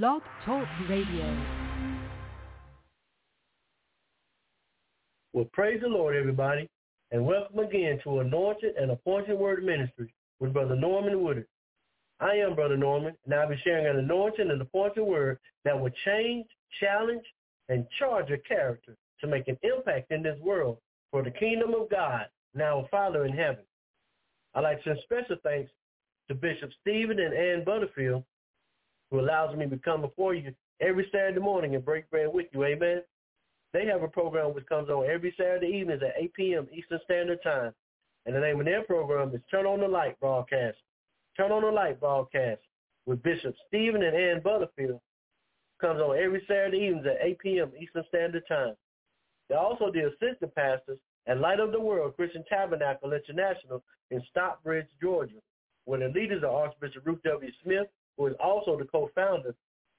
Blog Talk Radio. Well, praise the Lord, everybody, and welcome again to Anointed and Appointed Word Ministry with Brother Norman Woodard. I am Brother Norman, and I'll be sharing an anointed and appointed word that will change, challenge, and charge your character to make an impact in this world for the kingdom of God, now Father in heaven. I'd like to send special thanks to Bishop Stephen and Ann Butterfield, who allows me to come before you every Saturday morning and break bread with you. Amen. They have a program which comes on every Saturday evenings at 8 p.m. Eastern Standard Time. And the name of their program is Turn on the Light Broadcast. Turn on the Light Broadcast with Bishop Stephen and Ann Butterfield. Comes on every Saturday evenings at 8 p.m. Eastern Standard Time. They're also the assistant pastors at Light of the World Christian Tabernacle International in Stockbridge, Georgia, where the leaders are Archbishop Ruth W. Smith, who is also the co-founder,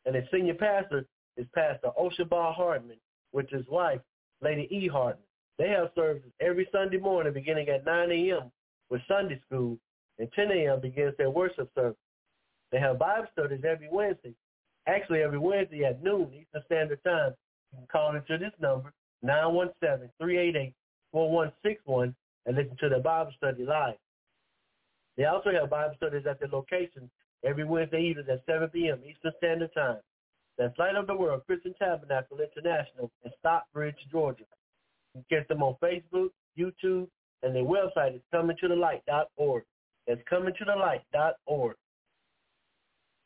and the senior pastor is Pastor Oshabar Hardman, with his wife, Lady E. Hardman. They have services every Sunday morning beginning at 9 a.m. with Sunday school, and 10 a.m. begins their worship service. They have Bible studies every Wednesday. Actually, every Wednesday at noon Eastern Standard Time. You can call into this number, 917-388-4161, and listen to their Bible study live. They also have Bible studies at their location every Wednesday evening at 7 p.m. Eastern Standard Time. That's Light of the World Christian Tabernacle International in Stockbridge, Georgia. You can get them on Facebook, YouTube, and their website is comingtothelight.org. That's comingtothelight.org.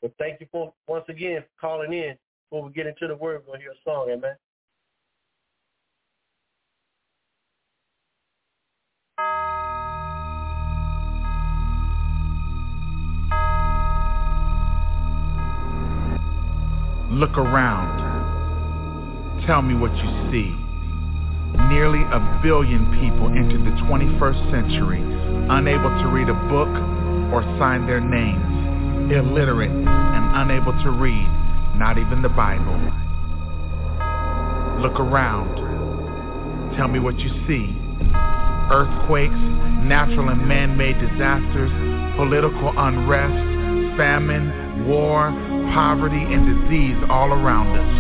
But thank you for once again for calling in. Before we get into the word, we're going to hear a song, amen. Look around. Tell me what you see. Nearly a billion people entered the 21st century unable to read a book or sign their names, illiterate and unable to read, not even the Bible. Look around. Tell me what you see. Earthquakes, natural and man-made disasters, political unrest, famine, war, poverty, and disease all around us.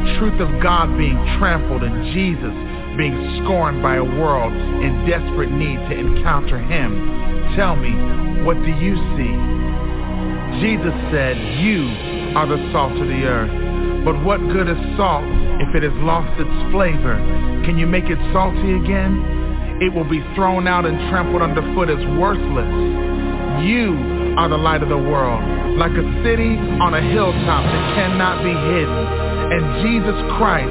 The truth of God being trampled and Jesus being scorned by a world in desperate need to encounter him. Tell me, what do you see? Jesus said, you are the salt of the earth. But what good is salt if it has lost its flavor? Can you make it salty again? It will be thrown out and trampled underfoot as worthless. You are the light of the world, like a city on a hilltop that cannot be hidden. And Jesus Christ,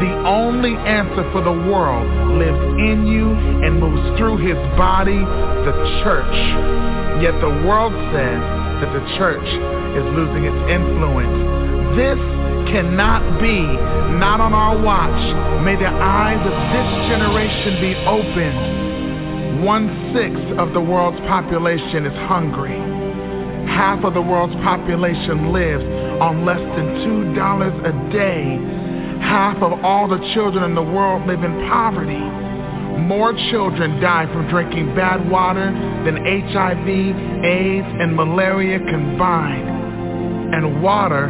the only answer for the world, lives in you and moves through his body, the church. Yet the world says that the church is losing its influence. This cannot be, not on our watch. May the eyes of this generation be opened. One-sixth of the world's population is hungry. Half of the world's population lives on less than $2 a day. Half of all the children in the world live in poverty. More children die from drinking bad water than HIV, AIDS, and malaria combined. And water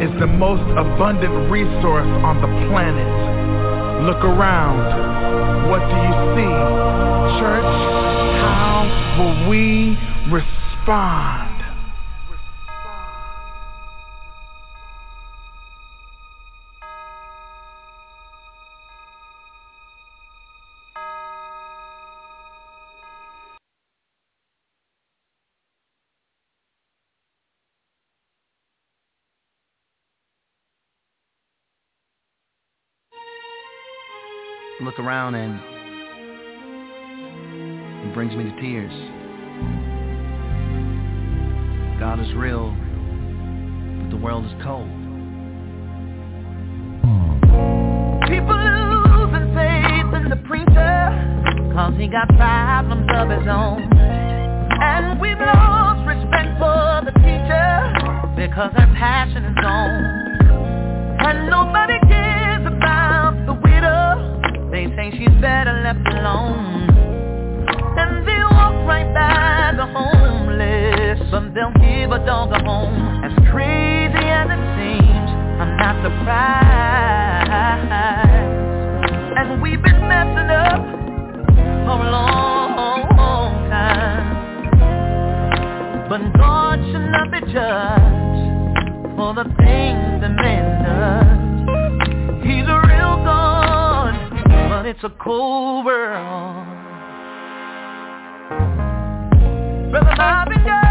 is the most abundant resource on the planet. Look around. What do you see? Church, how will we respond? Around and it brings me to tears. God is real, but the world is cold. People losing faith in the preacher, cause he got problems of his own. And we've lost respect for the teacher, because her passion is gone. And nobody cares they say she's better left alone And they'll walk right by the homeless But they'll give a dog a home As crazy as it seems I'm not surprised. And we've been messing up for a long, long time. But God should not be judged for the things that man does. It's a cold world. Brother just asked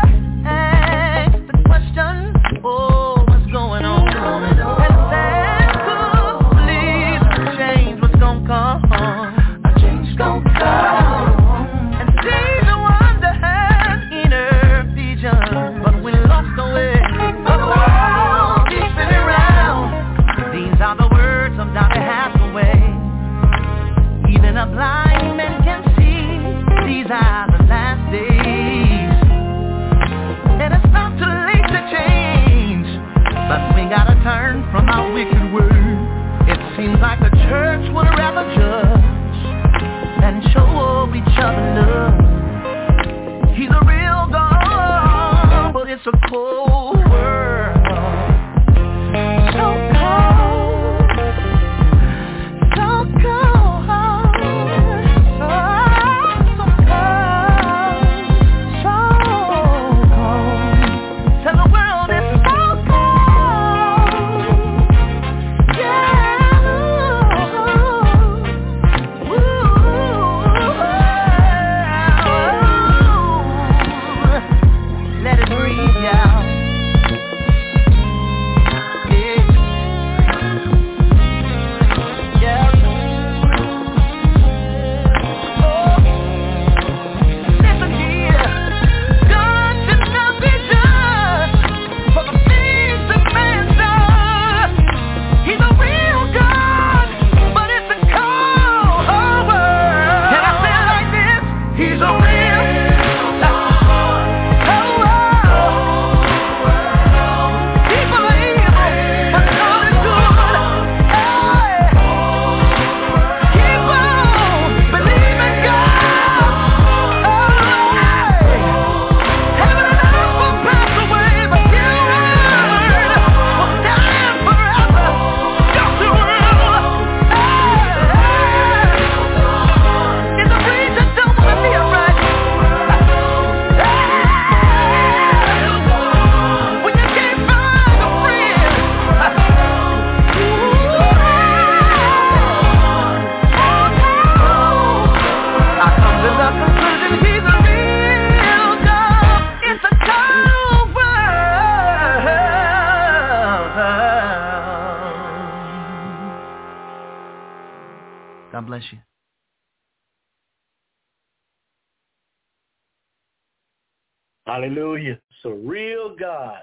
Hallelujah. It's a real God,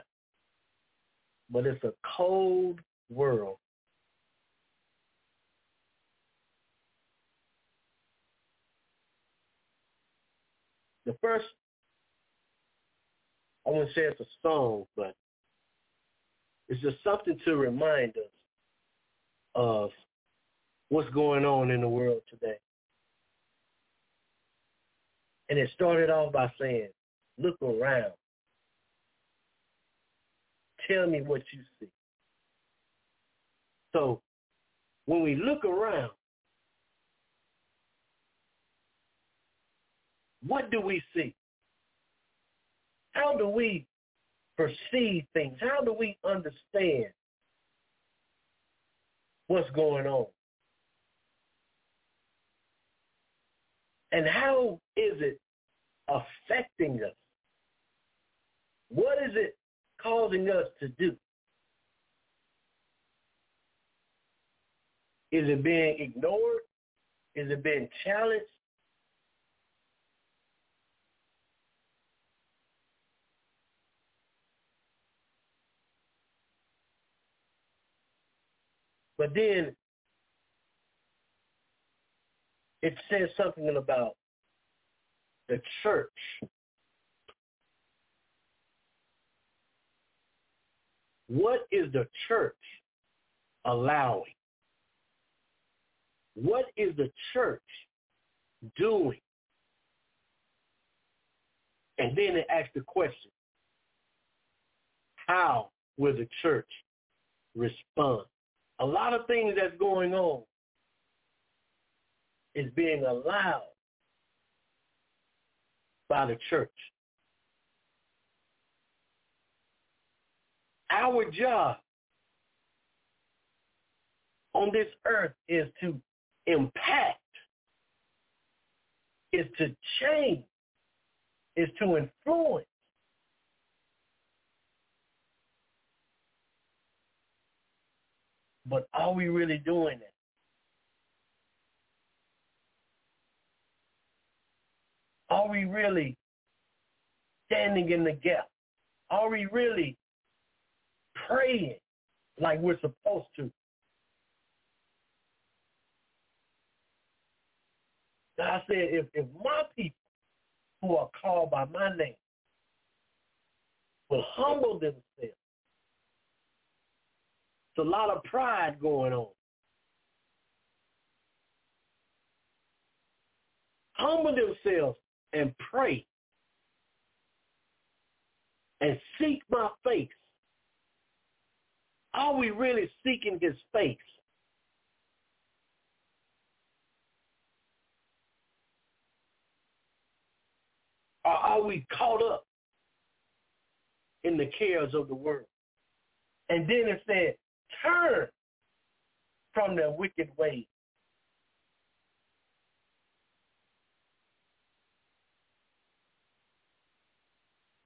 but it's a cold world. The first, I wouldn't say it's a song, but it's just something to remind us of what's going on in the world today. And it started off by saying, look around. Tell me what you see. So when we look around, what do we see? How do we perceive things? How do we understand what's going on? And how is it affecting us? What is it causing us to do? Is it being ignored? Is it being challenged? But then it says something about the church. What is the church allowing? What is the church doing? And then it asks the question, how will the church respond? a lot of things that's going on is being allowed by the church. Our job on this earth is to impact, is to change, is to influence. But are we really doing it? Are we really standing in the gap? Are we really praying like we're supposed to? God said, if, if my people who are called by my name will humble themselves, it's a lot of pride going on. Humble themselves and pray and seek my face. Are we really seeking his face? Or are we caught up in the cares of the world? And then it said, turn from their wicked ways.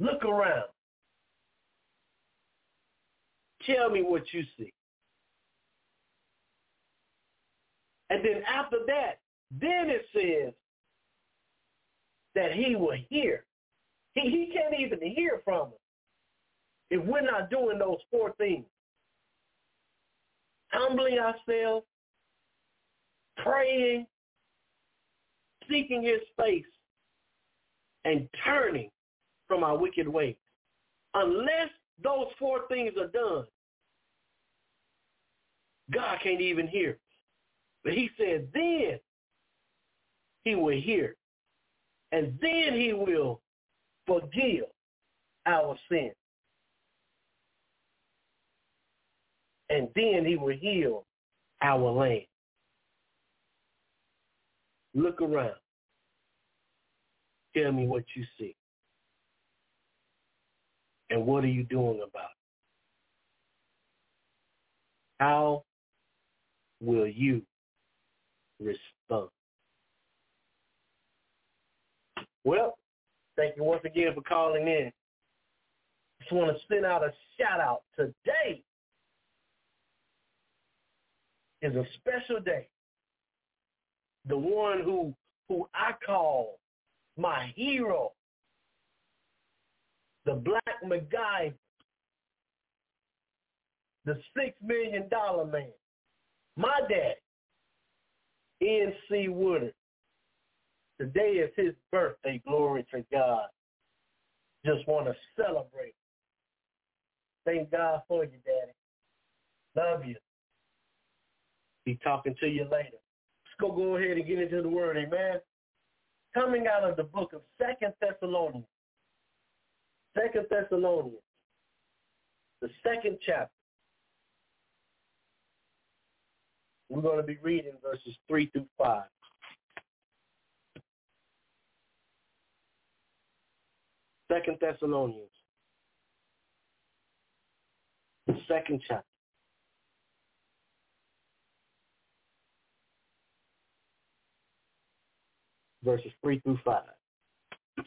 Look around. Tell me what you see. And then after that, then it says that he will hear. He, he can't even hear from us if we're not doing those four things. Humbling ourselves, praying, seeking his face, and turning from our wicked ways. Unless those four things are done, God can't even hear. But he said, then he will hear. And then he will forgive our sin. And then he will heal our land. Look around. Tell me what you see. And what are you doing about it? How will you respond? Well, thank you once again for calling in. Just want to send out a shout out. Today is a special day. The one who who I call my hero the Black MacGyver, the six million dollar man, my daddy, N.C. Woodard. Today is his birthday. Glory to God. Just want to celebrate. Thank God for you, Daddy. Love you. Be talking to you later. Let's go go ahead and get into the word, amen. Coming out of the book of Second Thessalonians. Second Thessalonians, the second chapter. We're going to be reading verses 3 through 5. Second Thessalonians, the second chapter. Verses 3 through 5.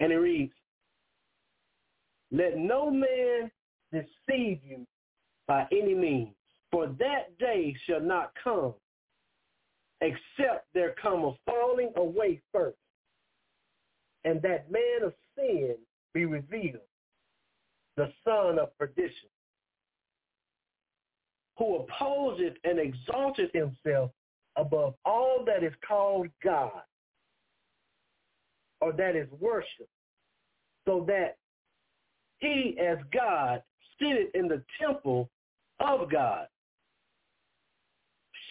And it reads, Let no man deceive you by any means, for that day shall not come, except there come a falling away first, and that man of sin be revealed, the son of perdition, who opposeth and exalteth himself above all that is called God or that is worship, so that he as God sitteth in the temple of God,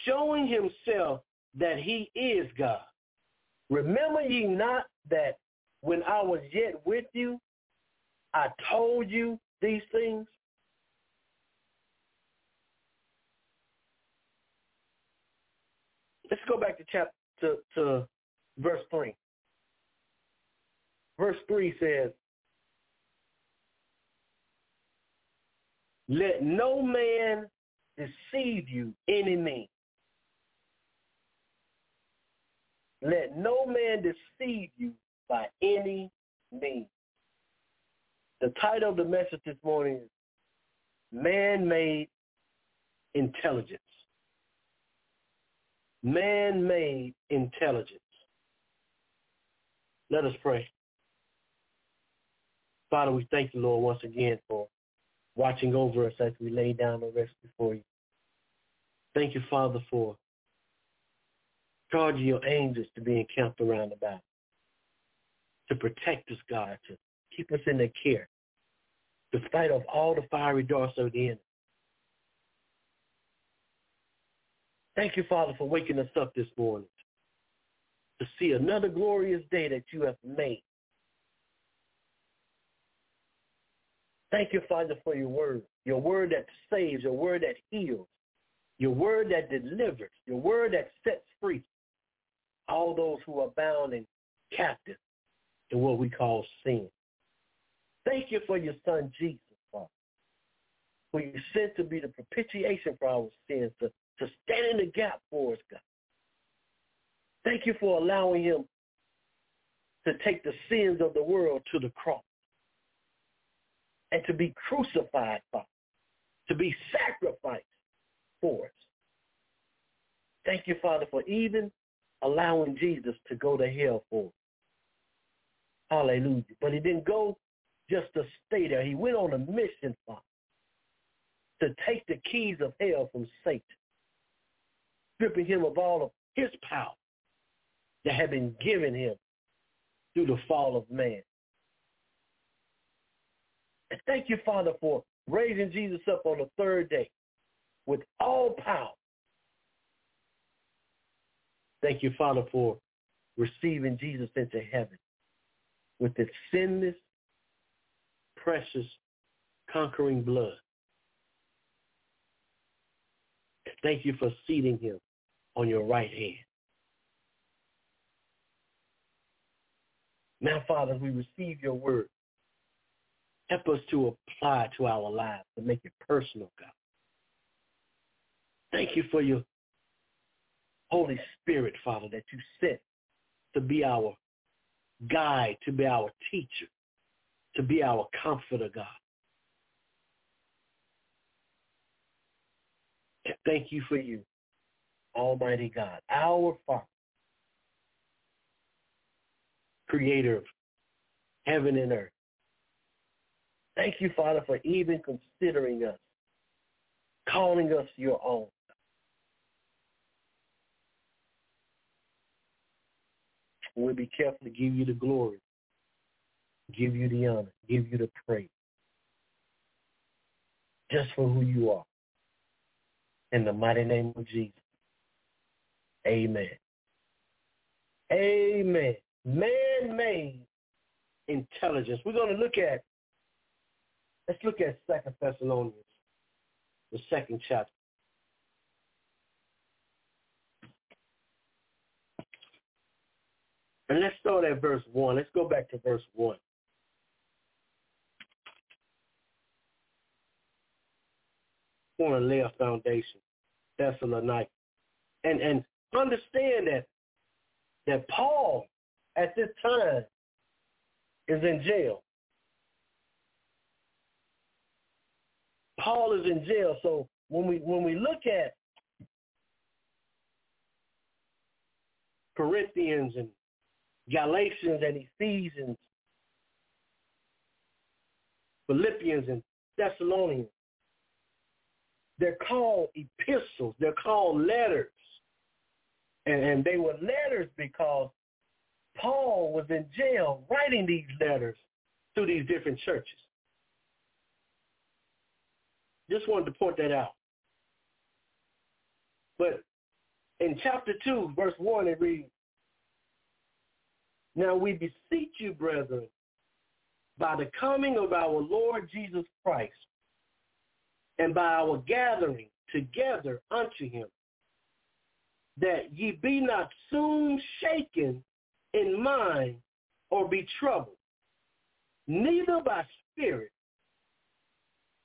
showing himself that he is God. Remember ye not that when I was yet with you, I told you these things? Let's go back to chapter to, to verse three. Verse three says, "Let no man deceive you any means. Let no man deceive you by any means." The title of the message this morning is Man-Made Intelligence. Man-Made Intelligence. Let us pray. Father, we thank you, Lord, once again for watching over us as we lay down the rest before you. Thank you, Father, for charging your angels to be encamped around about, to protect us, God, to keep us in their care, to fight off all the fiery darts of the enemy. Thank you, Father, for waking us up this morning to see another glorious day that you have made. Thank you, Father, for your word, your word that saves, your word that heals, your word that delivers, your word that sets free all those who are bound and captive in what we call sin. Thank you for your son, Jesus, Father, who you sent to be the propitiation for our sins, to, to stand in the gap for us, God. Thank you for allowing him to take the sins of the world to the cross and to be crucified, Father, to be sacrificed for us. Thank you, Father, for even allowing Jesus to go to hell for us. Hallelujah. But he didn't go just to stay there. He went on a mission, Father, to take the keys of hell from Satan, stripping him of all of his power that had been given him through the fall of man. And thank you, Father, for raising Jesus up on the third day with all power. Thank you, Father, for receiving Jesus into heaven with its sinless, precious, conquering blood. Thank you for seating him on your right hand. Now, Father, we receive your word. Help us to apply to our lives, to make it personal, God. Thank you for your Holy Spirit, Father, that you sent to be our guide, to be our teacher, to be our comforter, God. Thank you for you, Almighty God, our Father, creator of heaven and earth. Thank you, Father, for even considering us, calling us your own. We'll be careful to give you the glory, give you the honor, give you the praise, just for who you are. In the mighty name of Jesus. Amen. Amen. Man-made intelligence. We're going to look at, let's look at Second Thessalonians, the second chapter. And let's start at verse 1. Let's go back to verse 1. I want to lay a foundation. Thessalonica. And and understand that that Paul at this time is in jail. Paul is in jail. So when we when we look at Corinthians and Galatians and Ephesians, Philippians and Thessalonians, they're called epistles. They're called letters. And, and they were letters because Paul was in jail writing these letters to these different churches. Just wanted to point that out. But in chapter 2, verse 1, it reads, Now we beseech you, brethren, by the coming of our Lord Jesus Christ and by our gathering together unto him, that ye be not soon shaken in mind or be troubled, neither by spirit,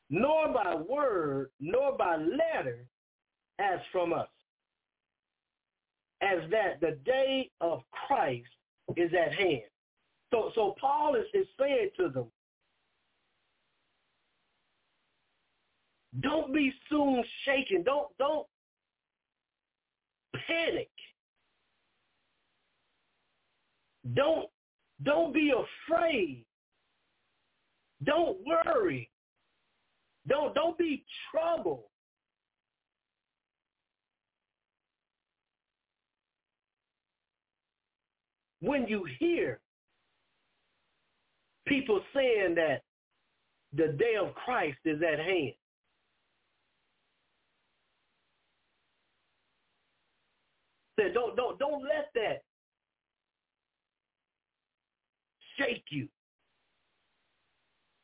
nor by word, nor by letter, as from us, as that the day of Christ is at hand. So, so Paul is, is saying to them, don't be soon shaken. Don't, don't panic. Don't, don't be afraid. Don't worry. Don't, don't be troubled. When you hear people saying that the day of Christ is at hand. Said don't don't don't let that shake you.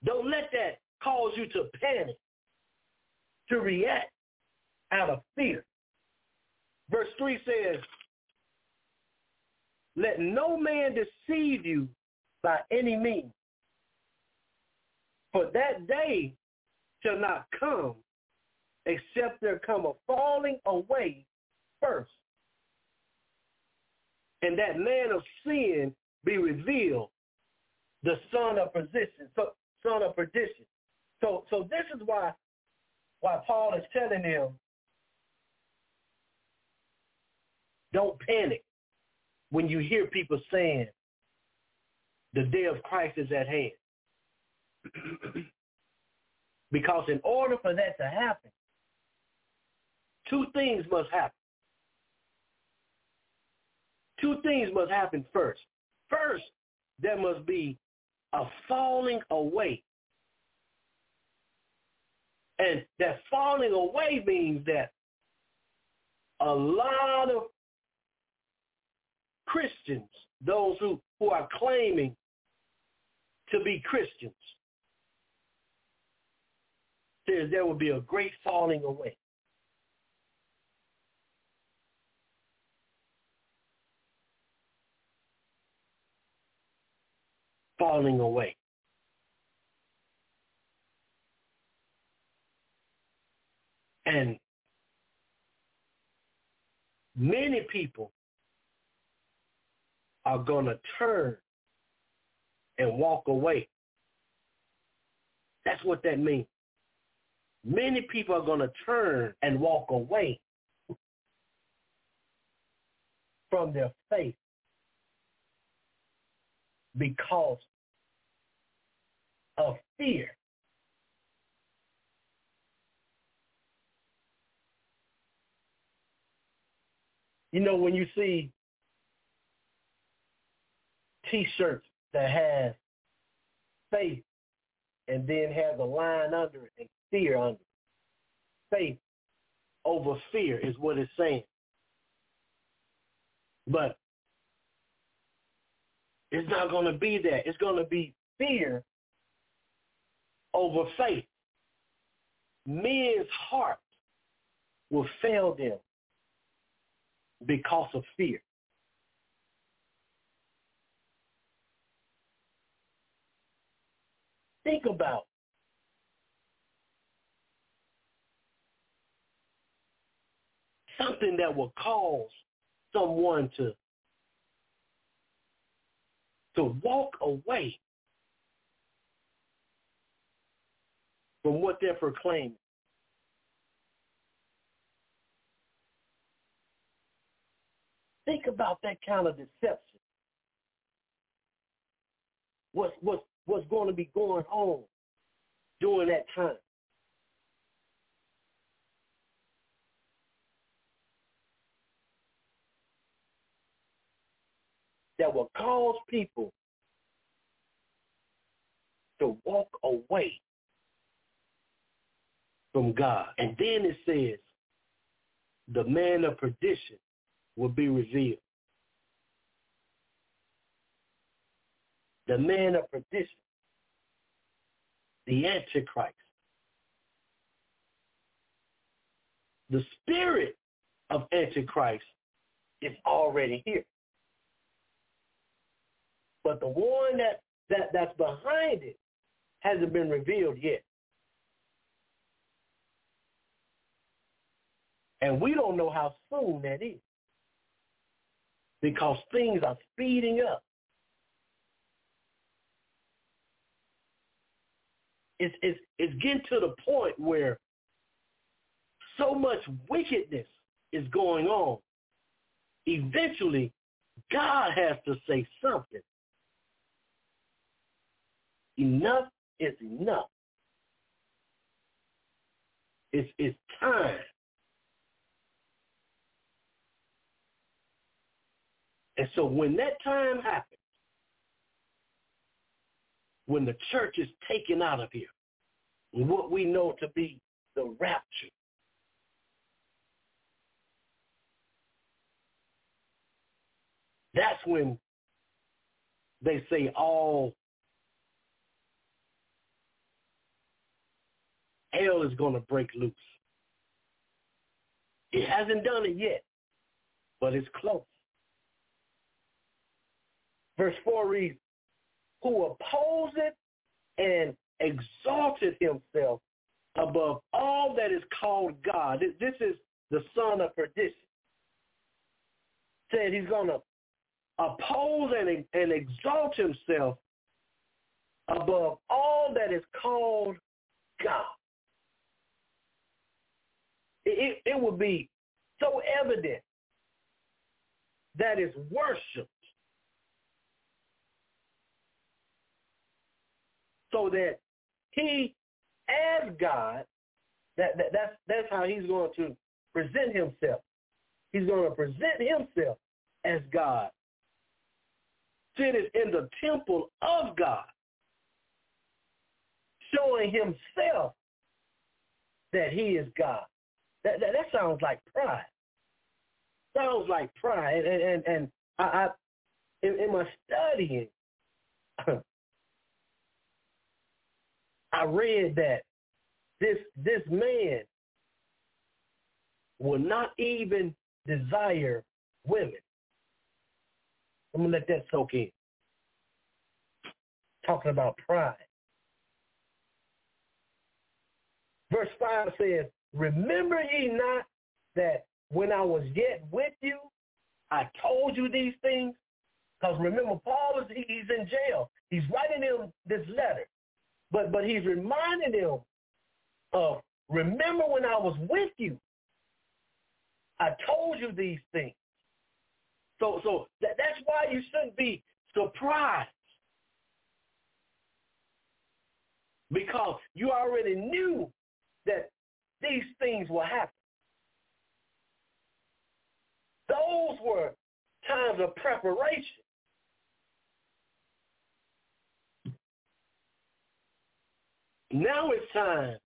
Don't let that cause you to panic, to react out of fear. Verse 3 says, let no man deceive you by any means. For that day shall not come except there come a falling away first. And that man of sin be revealed, the son of perdition. So, son of perdition. So, so this is why, why Paul is telling them, don't panic when you hear people saying the day of Christ is at hand. because in order for that to happen, two things must happen. Two things must happen first. First, there must be a falling away. And that falling away means that a lot of Christians, those who, who are claiming to be Christians, says there will be a great falling away. Falling away. And many people are going to turn and walk away. That's what that means. Many people are going to turn and walk away from their faith because of fear. You know, when you see T-shirts that have faith and then has a line under it and fear under it. Faith over fear is what it's saying. But it's not going to be that. It's going to be fear over faith. Men's hearts will fail them because of fear. Think about something that will cause someone to to walk away from what they're proclaiming. Think about that kind of deception. What's what's what's going to be going on during that time? that will cause people to walk away from God. And then it says, the man of perdition will be revealed. The man of perdition the Antichrist. The spirit of Antichrist is already here. But the one that, that that's behind it hasn't been revealed yet. And we don't know how soon that is because things are speeding up. It's, it's, it's getting to the point where so much wickedness is going on. Eventually, God has to say something. Enough is enough. It's, it's time. And so when that time happens, when the church is taken out of here, what we know to be the rapture, that's when they say all hell is going to break loose. It hasn't done it yet, but it's close. Verse 4 reads, who opposed and exalted himself above all that is called God. This is the son of perdition. Said he's going to oppose and, and exalt himself above all that is called God. It, it, it would be so evident that is worship so that he, as God, that, that that's that's how he's going to present himself. He's going to present himself as God, seated in the temple of God, showing himself that he is God. That that, that sounds like pride. Sounds like pride, and and, and I, I in, in my studying, I read that this this man will not even desire women. I'm gonna let that soak in. Talking about pride. Verse 5 says, Remember ye not that when I was yet with you, I told you these things? Because remember, Paul is he's in jail. He's writing him this letter. But but he's reminding them of remember when I was with you. I told you these things. So so that, that's why you shouldn't be surprised. Because you already knew that these things will happen. Those were times of preparation. Now it's time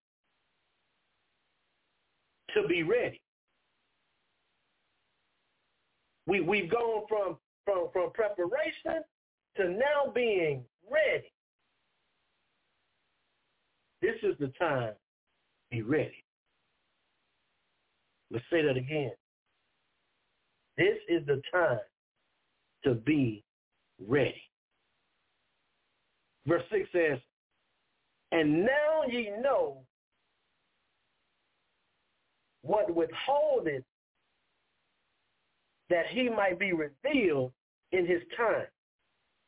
to be ready. We, we've gone from, from, from preparation to now being ready. This is the time to be ready. Let's say that again. This is the time to be ready. Verse 6 says, and now ye know what withholdeth that he might be revealed in his time.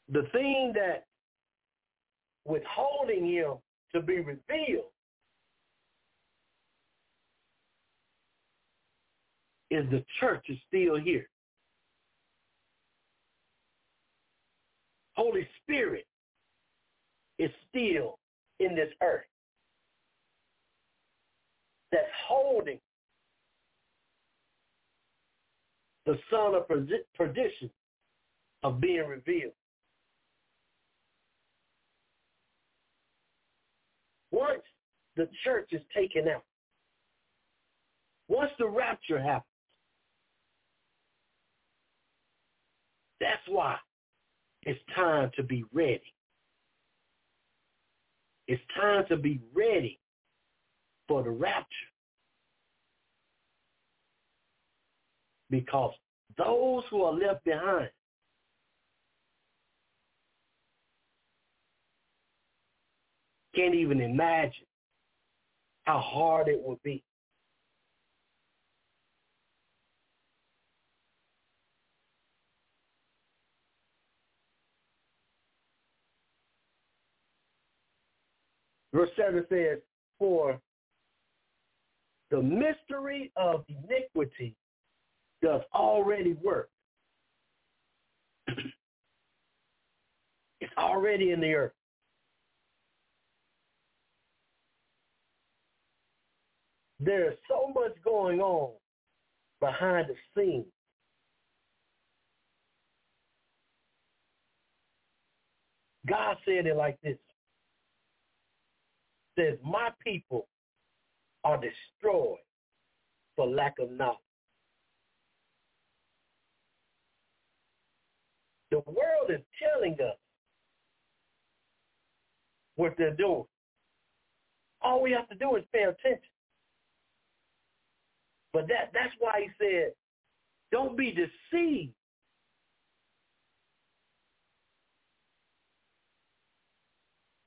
The thing that withholding him to be revealed is the church is still here. Holy Spirit is still in this earth that's holding the son of perdition of being revealed. Once the church is taken out, once the rapture happens, that's why it's time to be ready. It's time to be ready for the rapture. Because those who are left behind can't even imagine how hard it would be. Verse 7 says, For the mystery of iniquity does already work. it's already in the earth. There's so much going on behind the scenes. God said it like this. Says, my people are destroyed for lack of knowledge. The world is telling us what they're doing. All we have to do is pay attention. But that that's why he said, don't be deceived.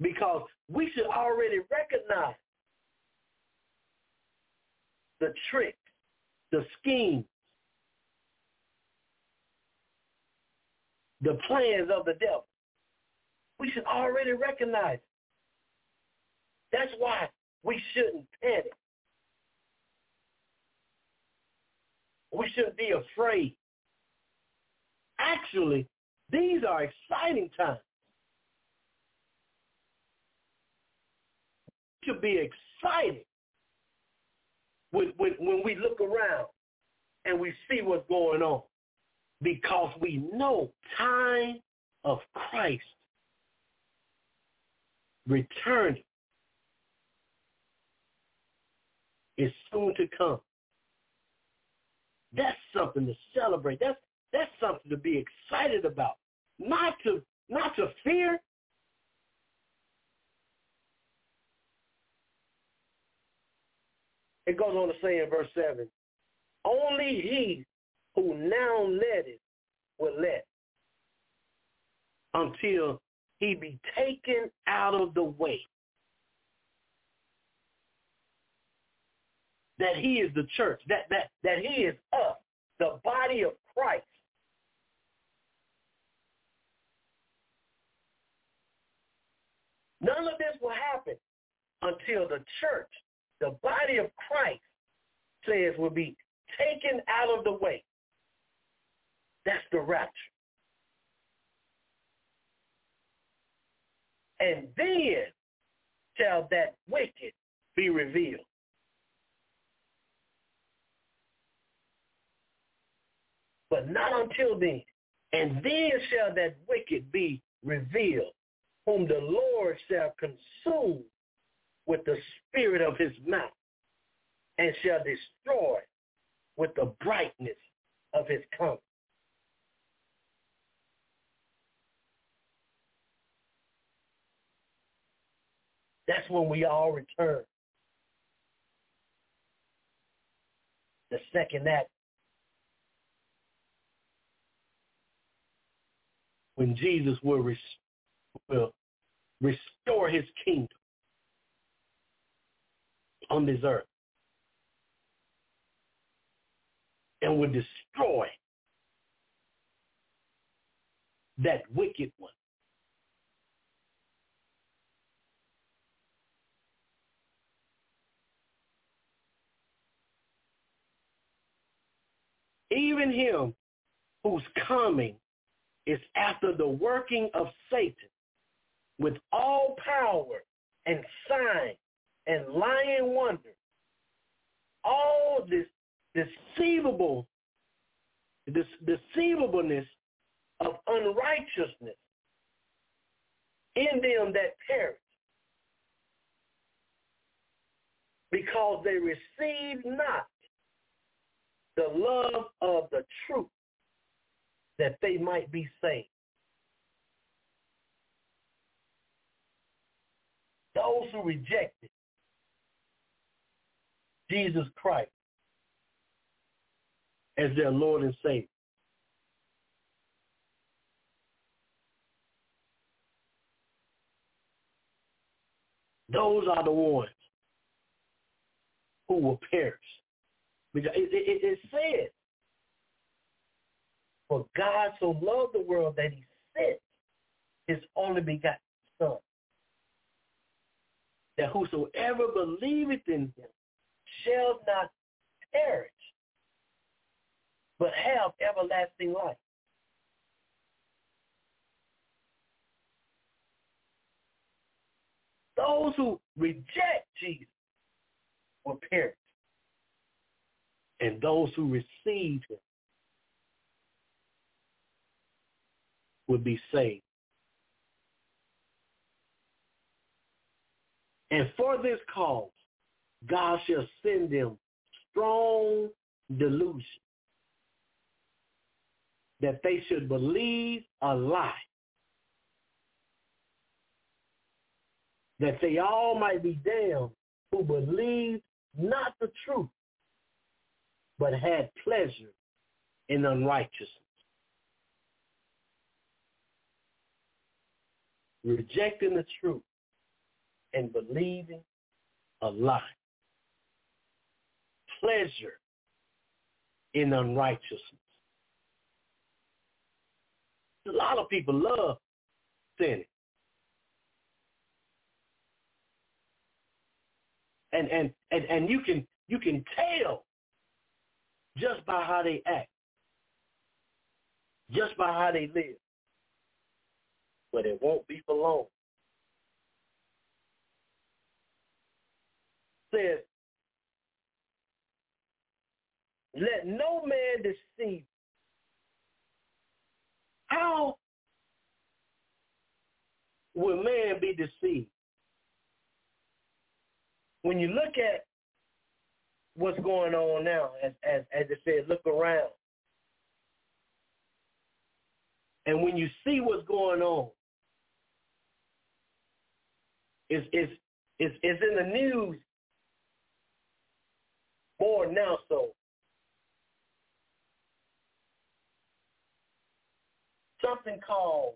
Because we should already recognize the tricks, the schemes, the plans of the devil. We should already recognize. It. That's why we shouldn't panic. We shouldn't be afraid. Actually, these are exciting times. Should be excited when, when, when we look around and we see what's going on because we know time of Christ returning is soon to come. That's something to celebrate. That's that's something to be excited about. Not to not to fear. It goes on to say in verse 7, only he who now letteth will let until he be taken out of the way. That he is the church, that, that, that he is us, the body of Christ. None of this will happen until the church, the body of Christ, says will be taken out of the way. That's the rapture. And then shall that wicked be revealed. But not until then. And then shall that wicked be revealed, whom the Lord shall consume with the spirit of his mouth, and shall destroy with the brightness of his coming. That's when we all return. The second act. When Jesus will restore his kingdom on this earth and will destroy that wicked one. even him whose coming is after the working of Satan with all power and sign and lying wonder, all this deceivable, this deceivableness of unrighteousness in them that perish because they receive not the love of the truth that they might be saved. those who rejected Jesus Christ as their Lord and Savior. Those are the ones who will perish. Because it, it, it says, for God so loved the world that he sent his only begotten Son, that whosoever believeth in him shall not perish, but have everlasting life. Those who reject Jesus will perish. And those who receive him will be saved. And for this cause, God shall send them strong delusion that they should believe a lie, that they all might be damned who believed not the truth, but had pleasure in unrighteousness. Rejecting the truth and believing a lie. Pleasure in unrighteousness. A lot of people love sinning. And, and and and you can you can tell just by how they act, just by how they live. But it won't be for long. Says, let no man deceive. How will man be deceived? When you look at what's going on now, as as as it says, look around. And when you see what's going on, it's it's it's, it's in the news more now so. Something called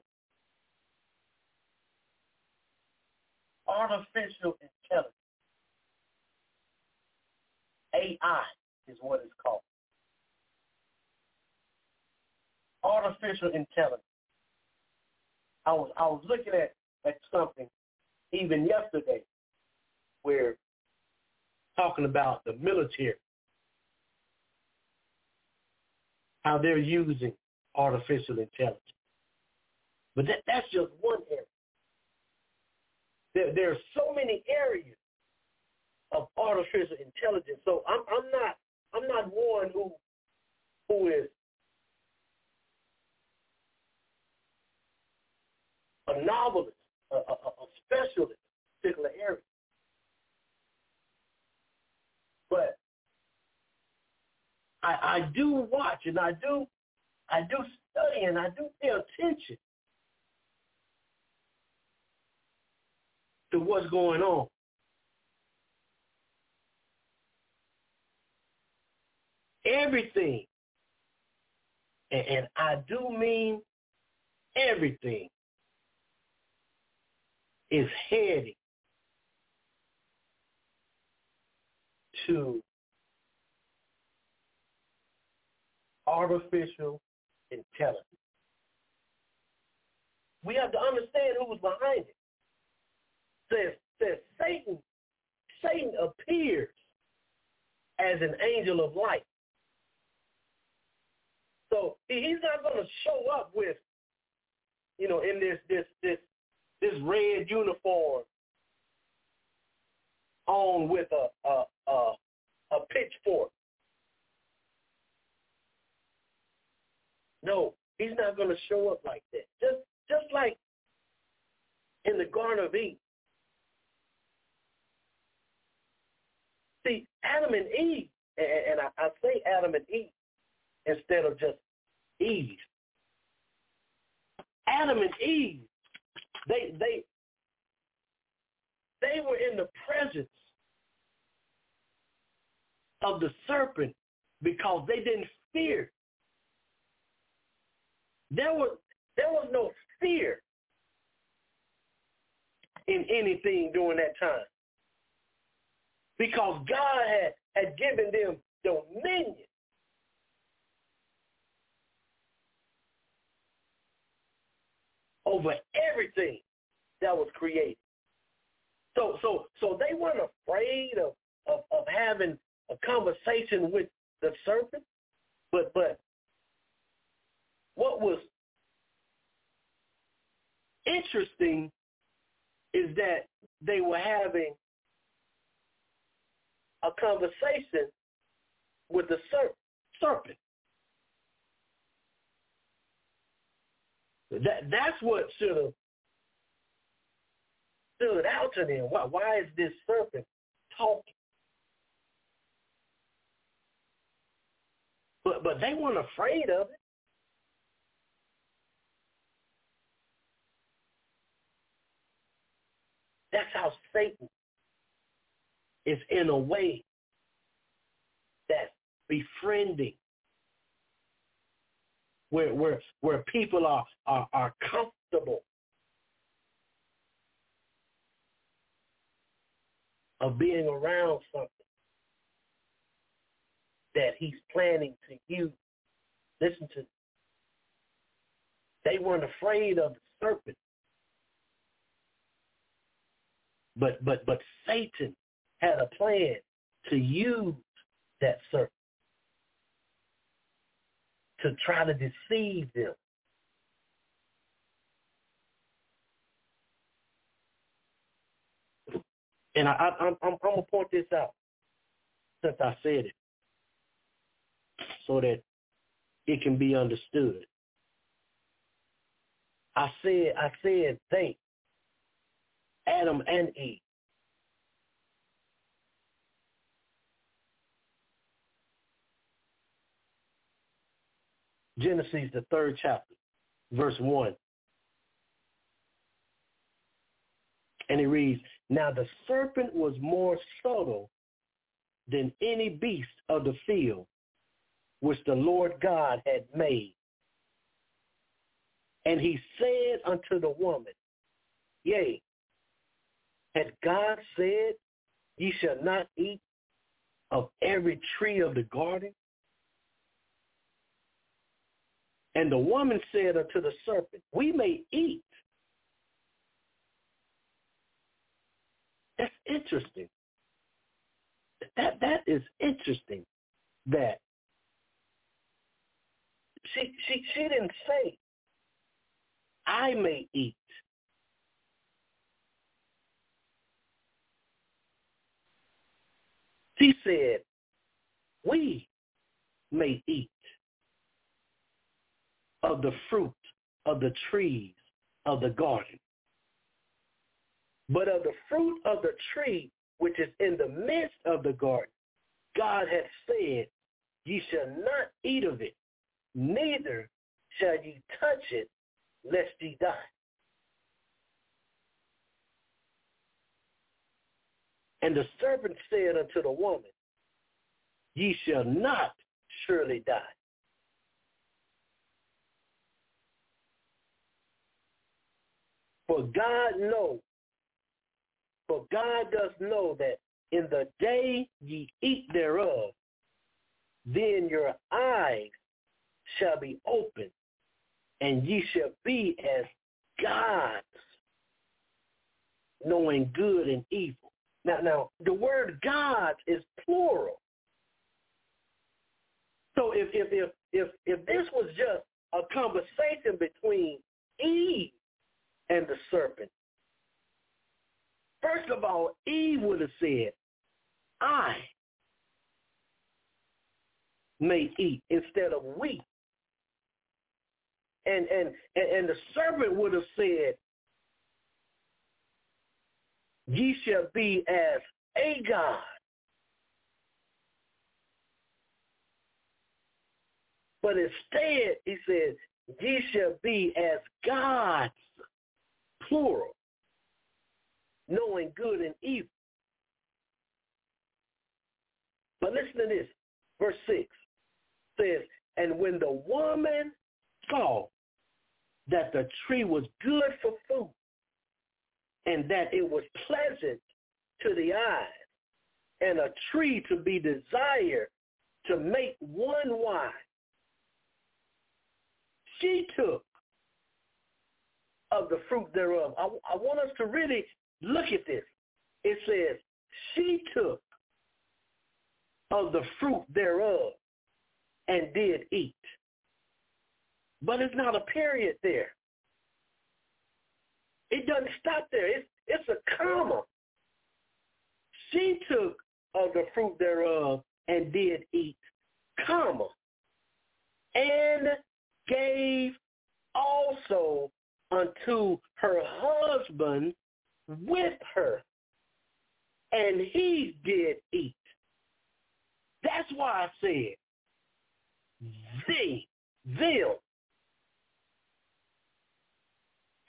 artificial intelligence. AI is what it's called. Artificial intelligence. I was I was looking at, at something even yesterday where talking about the military, how they're using artificial intelligence. But that, that's just one area. There, there are so many areas of artificial intelligence. So I'm I'm not I'm not one who who is a novelist, a, a, a specialist in a particular area. But I, I do watch and I do I do study and I do pay attention to what's going on. everything, and, and I do mean everything, is heading to artificial intelligence. We have to understand who's behind it. Says, says Satan, Satan appears as an angel of light. So he's not going to show up with, you know, in this this this this red uniform on with a a a, a pitchfork. No, he's not going to show up like that. Just just like in the Garden of Eden. See, Adam and Eve, and, I, say Adam and Eve instead of just Eve. Adam and Eve, they they they were in the presence of the serpent because they didn't fear. There was there was no fear in anything during that time. Because God had, had given them dominion. over everything that was created. So so so they weren't afraid of, of, of having a conversation with the serpent, but but what was interesting is that they were having a conversation with the serpent. That that's what should have stood out to them. Why why is this serpent talking? But but they weren't afraid of it. That's how Satan is in a way that's befriending where where where people are are, are comfortable of being around something that he's planning to use. Listen to they weren't afraid of the serpent. But but but Satan had a plan to use that serpent to try to deceive them. And I, I, I'm, I'm going to point this out since I said it so that it can be understood. I said, I said they, Adam and Eve. Genesis, the third chapter, verse 1. And he reads, Now the serpent was more subtle than any beast of the field which the Lord God had made. And he said unto the woman, Yea, had God said, Ye shall not eat of every tree of the garden? And the woman said unto the serpent, We may eat. That's interesting. That that is interesting. That she she she didn't say, I may eat. She said, we may eat of the fruit of the trees of the garden. But of the fruit of the tree which is in the midst of the garden, God hath said, Ye shall not eat of it, neither shall ye touch it, lest ye die. And the serpent said unto the woman, Ye shall not surely die. For God knows, for God does know that in the day ye eat thereof, then your eyes shall be opened, and ye shall be as gods, knowing good and evil. Now, now the word God is plural. So if if if if, if this was just a conversation between Eve and the serpent. First of all, Eve would have said, I may eat instead of we. And and and the serpent would have said, Ye shall be as a God. But instead, he said, Ye shall be as gods plural. knowing good and evil. But listen to this. Verse 6 says, And when the woman saw that the tree was good for food and that it was pleasant to the eyes and a tree to be desired to make one wise, she took of the fruit thereof. I, I want us to really look at this. It says, she took of the fruit thereof and did eat. But it's not a period there. It doesn't stop there. It's, it's a comma. She took of the fruit thereof and did eat, comma, and gave also unto her husband with her, and he did eat. That's why I said they, them,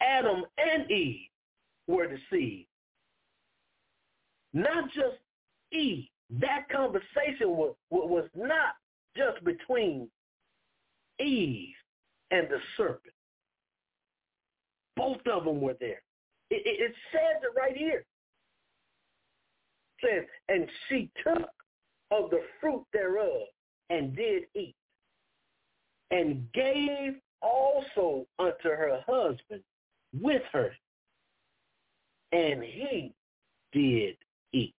Adam and Eve were deceived. Not just Eve. That conversation was, was not just between Eve and the serpent. Both of them were there. It, it, it says it right here. It says, and she took of the fruit thereof and did eat, and gave also unto her husband with her, and he did eat.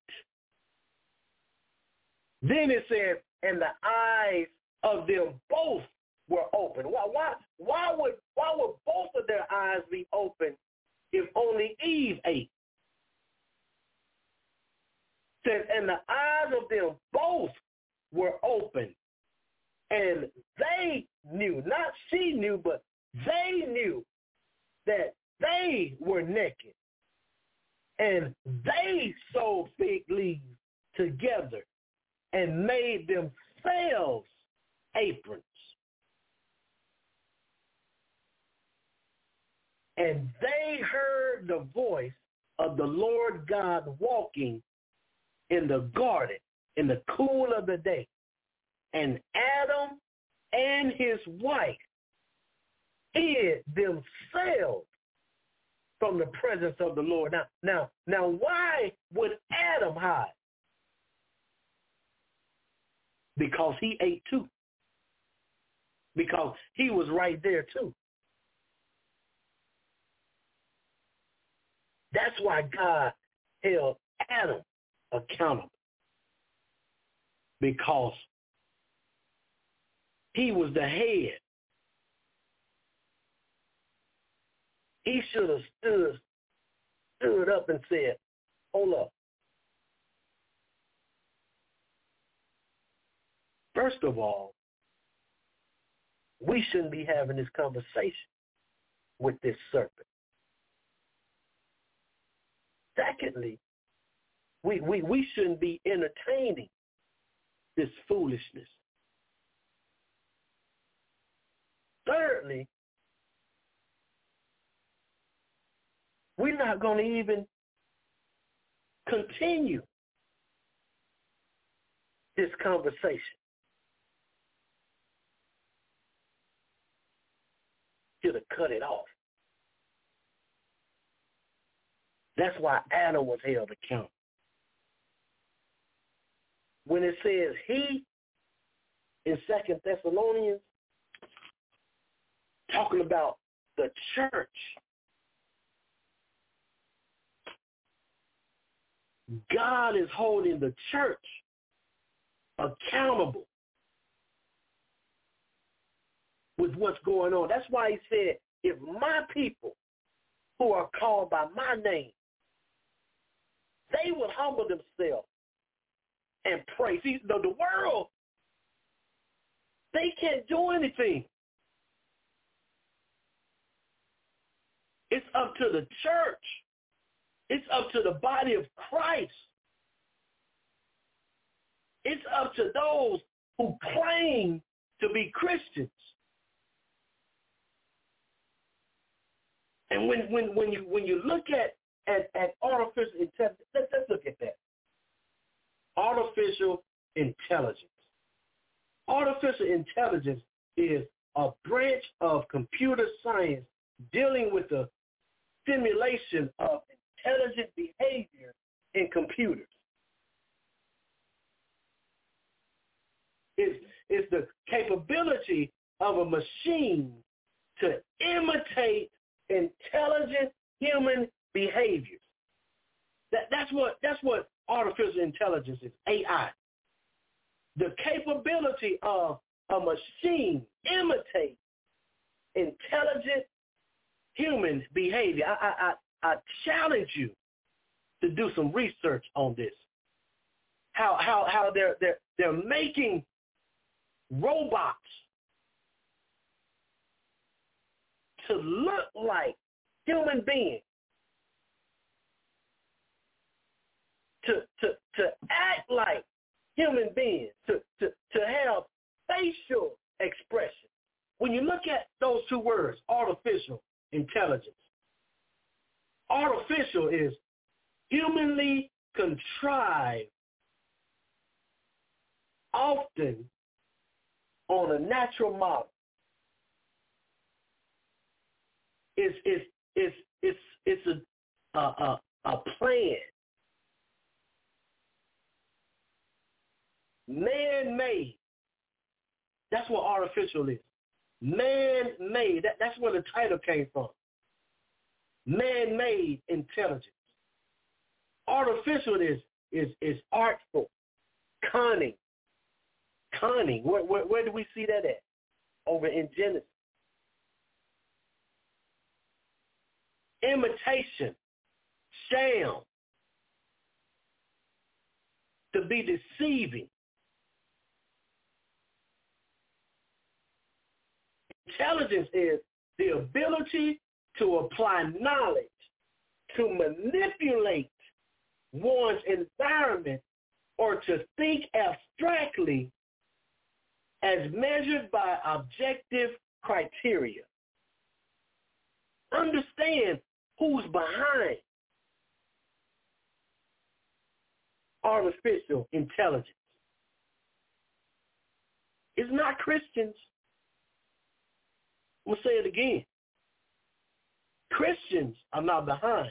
Then it says, and the eyes of them both were open. Why, why, why, would, why would eyes be open if only Eve ate? says, and the eyes of them both were open. And they knew, not she knew, but they knew that they were naked. And they sewed fig leaves together and made themselves aprons. And they heard the voice of the Lord God walking in the garden in the cool of the day. And Adam and his wife hid themselves from the presence of the Lord. Now, now, now, why would Adam hide? Because he ate too. Because he was right there too. That's why God held Adam accountable because he was the head. He should have stood, stood up and said, hold up. First of all, we shouldn't be having this conversation with this serpent. Secondly, we, we, we shouldn't be entertaining this foolishness. Thirdly, we're not going to even continue this conversation. Should have cut it off. That's why Adam was held accountable when it says he in Second Thessalonians, talking about the church. God is holding the church accountable with what's going on. That's why he said, if my people who are called by my name, they will humble themselves and pray. See, the, the world, they can't do anything. It's up to the church. It's up to the body of Christ. It's up to those who claim to be Christians. And when, when, when, you, when you look at, at, at artificial intelligence. Let's, let's look at that. Artificial intelligence. Artificial intelligence is a branch of computer science dealing with the simulation of intelligent behavior in computers. It's, it's the capability of a machine to imitate intelligent human behaviors. That, that's what that's what artificial intelligence is, AI. The capability of a machine imitate intelligent human behavior. I, I, I, I challenge you to do some research on this. How how how they're they're they're making robots to look like human beings. To to to act like human beings, to, to, to have facial expression. When you look at those two words, artificial intelligence, artificial is humanly contrived, often on a natural model. It's, it's, it's, it's, it's a, a, a plan. Man-made. That's what artificial is. Man-made. That, that's where the title came from. Man-made intelligence. Artificial is is is artful, cunning, cunning. Where, where, where do we see that at? Over in Genesis. Imitation, sham, to be deceiving. Intelligence is the ability to apply knowledge to manipulate one's environment or to think abstractly as measured by objective criteria. Understand who's behind artificial intelligence. It's not Christians. I'm going to say it again. Christians are not behind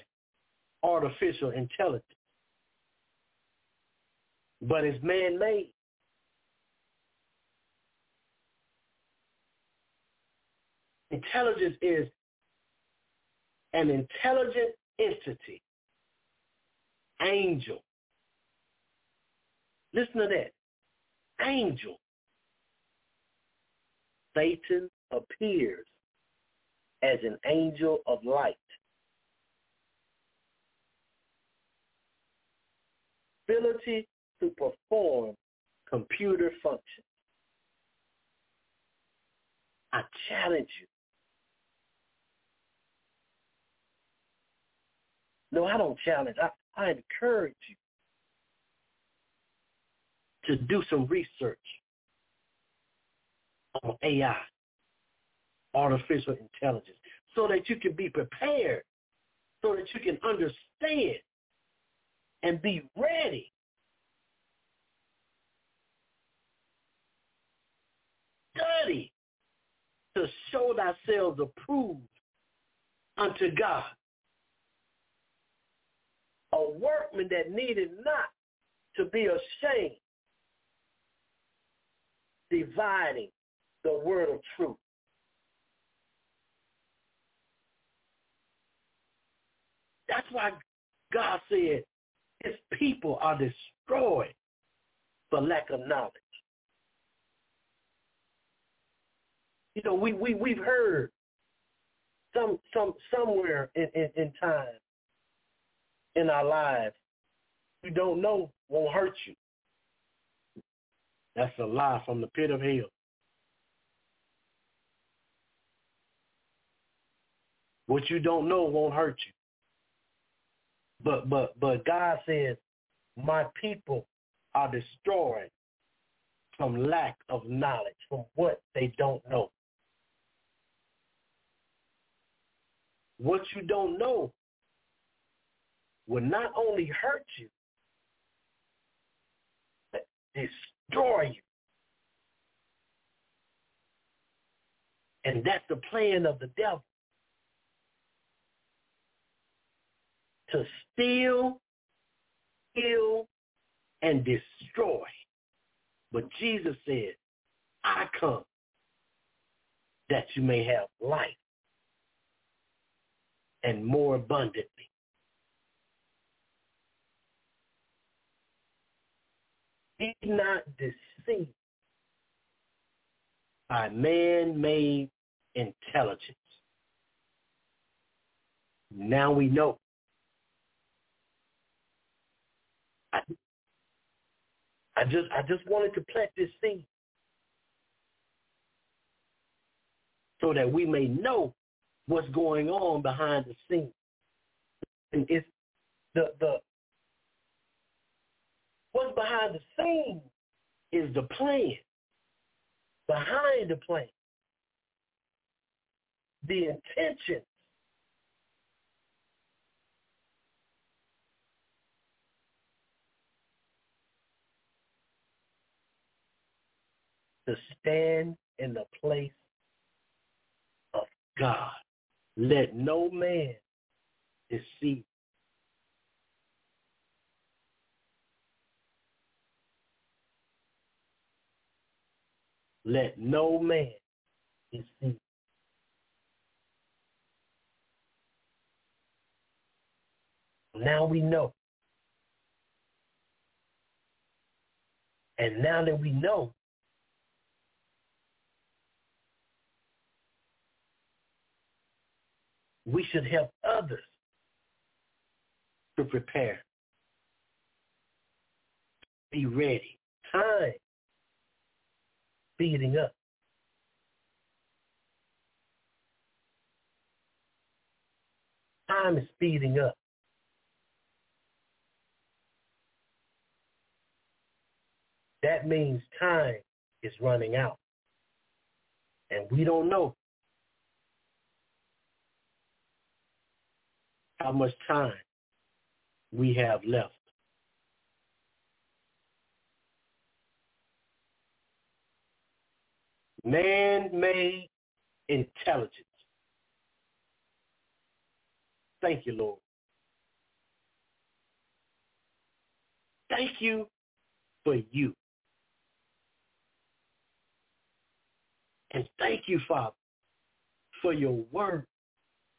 artificial intelligence, but it's man-made. Intelligence is an intelligent entity, angel. Listen to that. Angel. Satan appears as an angel of light. Ability to perform computer functions. I challenge you. No, I don't challenge. I, I encourage you to do some research on AI, artificial intelligence, so that you can be prepared, so that you can understand and be ready study to show thyself approved unto God. A workman that needed not to be ashamed, dividing the word of truth. That's why God said his people are destroyed for lack of knowledge. You know, we, we, we've heard some, some, somewhere in, in, in time in our lives, you don't know won't hurt you. That's a lie from the pit of hell. What you don't know won't hurt you. But but but God says, my people are destroyed from lack of knowledge, from what they don't know. What you don't know will not only hurt you, but destroy you. And that's the plan of the devil. To steal, kill, and destroy. But Jesus said, I come that you may have life and more abundantly. Be not deceived by man-made intelligence. Now we know. I, I just I just wanted to plant this seed so that we may know what's going on behind the scenes. And it's the the what's behind the scenes is the plan. Behind the plan. The intention. To stand in the place of God. Let no man deceive. Let no man deceive. Now we know. And now that we know, we should help others to prepare. Be ready. Time speeding up. Time is speeding up. That means time is running out. And we don't know how much time we have left. Man-made intelligence. Thank you, Lord. Thank you for you. And thank you, Father, for your word,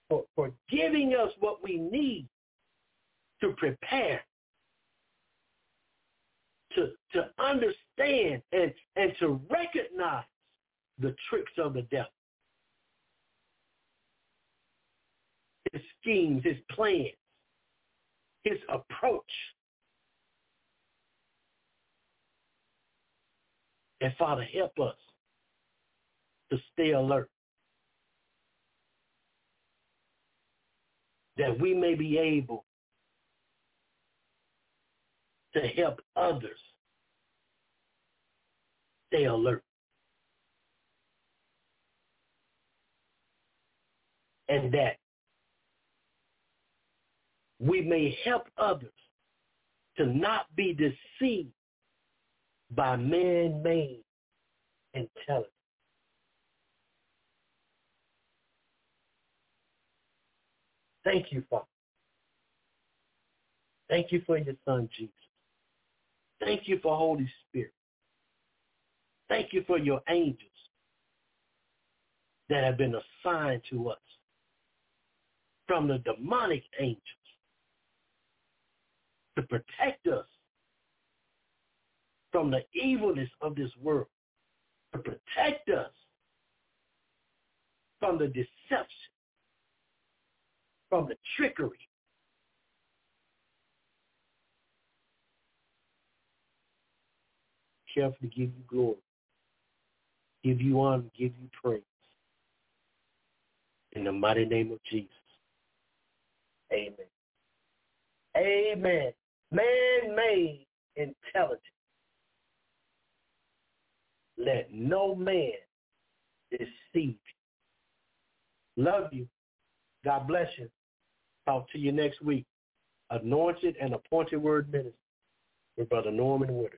for, for giving us what we need to prepare, to, to understand and, and to recognize the tricks of the devil. His schemes, his plans, his approach. And Father, help us to stay alert. That we may be able to help others stay alert. And that we may help others to not be deceived by man-made intelligence. Thank you, Father. Thank you for your son, Jesus. Thank you for Holy Spirit. Thank you for your angels that have been assigned to us from the demonic angels to protect us from the evilness of this world, to protect us from the deception, from the trickery. Carefully give you glory, give you honor, give you praise. In the mighty name of Jesus. Amen. Amen. Man-made intelligence. Let no man deceive you. Love you. God bless you. Talk to you next week. Anointed and Appointed Word Ministry with Brother Norman Woodard.